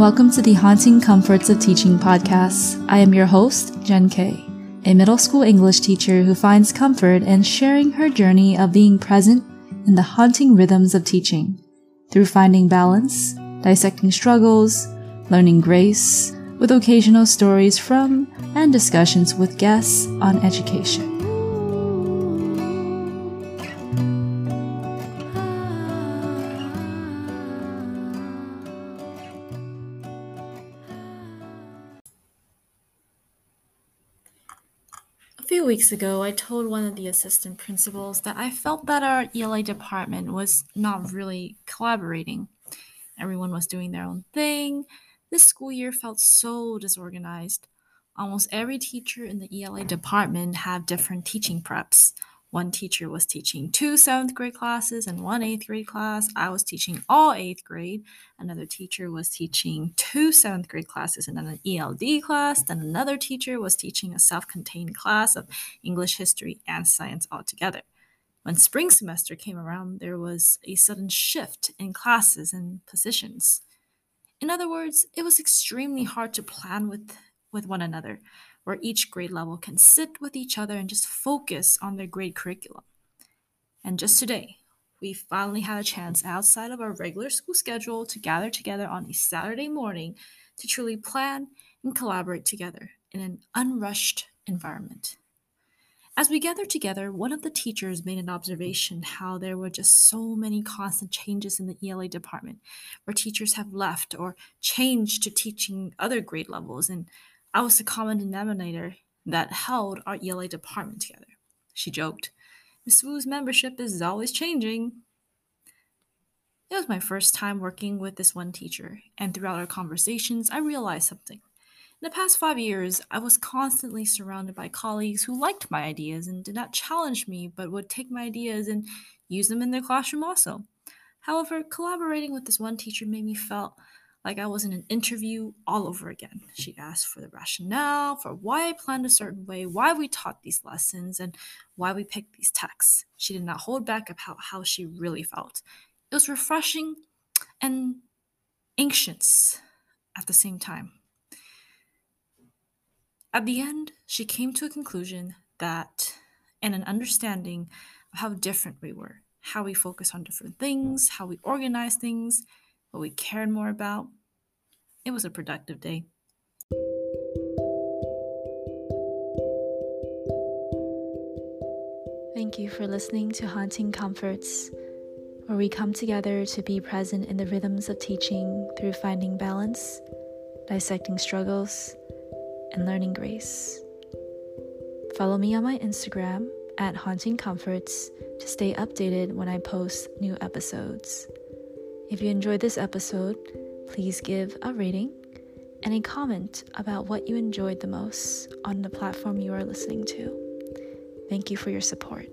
Welcome to the Haunting Comforts of Teaching podcast. I am your host, Jen K, a middle school English teacher who finds comfort in sharing her journey of being present in the haunting rhythms of teaching through finding balance, dissecting struggles, learning grace, with occasional stories from and discussions with guests on education. Few weeks ago, I told one of the assistant principals that I felt that our ELA department was not really collaborating. Everyone was doing their own thing. This school year felt so disorganized. Almost every teacher in the ELA department had different teaching preps. One teacher was teaching two seventh grade classes and one eighth grade class. I was teaching all eighth grade. Another teacher was teaching two seventh grade classes and then an ELD class. Then another teacher was teaching a self contained class of English, history, and science altogether. When spring semester came around, there was a sudden shift in classes and positions. In other words, it was extremely hard to plan with, with one another where each grade level can sit with each other and just focus on their grade curriculum. And just today, we finally had a chance outside of our regular school schedule to gather together on a Saturday morning to truly plan and collaborate together in an unrushed environment. As we gathered together, one of the teachers made an observation how there were just so many constant changes in the ELA department, where teachers have left or changed to teaching other grade levels, and I was the common denominator that held our ELA department together. She joked, Miss Wu's membership is always changing. It was my first time working with this one teacher, and throughout our conversations, I realized something. In the past five years, I was constantly surrounded by colleagues who liked my ideas and did not challenge me, but would take my ideas and use them in their classroom also. However, collaborating with this one teacher made me feel like I was in an interview all over again. She asked for the rationale for why I planned a certain way, why we taught these lessons, and why we picked these texts. She did not hold back about how she really felt. It was refreshing and anxious at the same time. At the end, she came to a conclusion that, and an understanding of how different we were, how we focus on different things, how we organize things, what we cared more about. It was a productive day. Thank you for listening to Haunting Comforts, where we come together to be present in the rhythms of teaching through finding balance, dissecting struggles, and learning grace. Follow me on my Instagram at Haunting Comforts to stay updated when I post new episodes. If you enjoyed this episode, please give a rating and a comment about what you enjoyed the most on the platform you are listening to. Thank you for your support.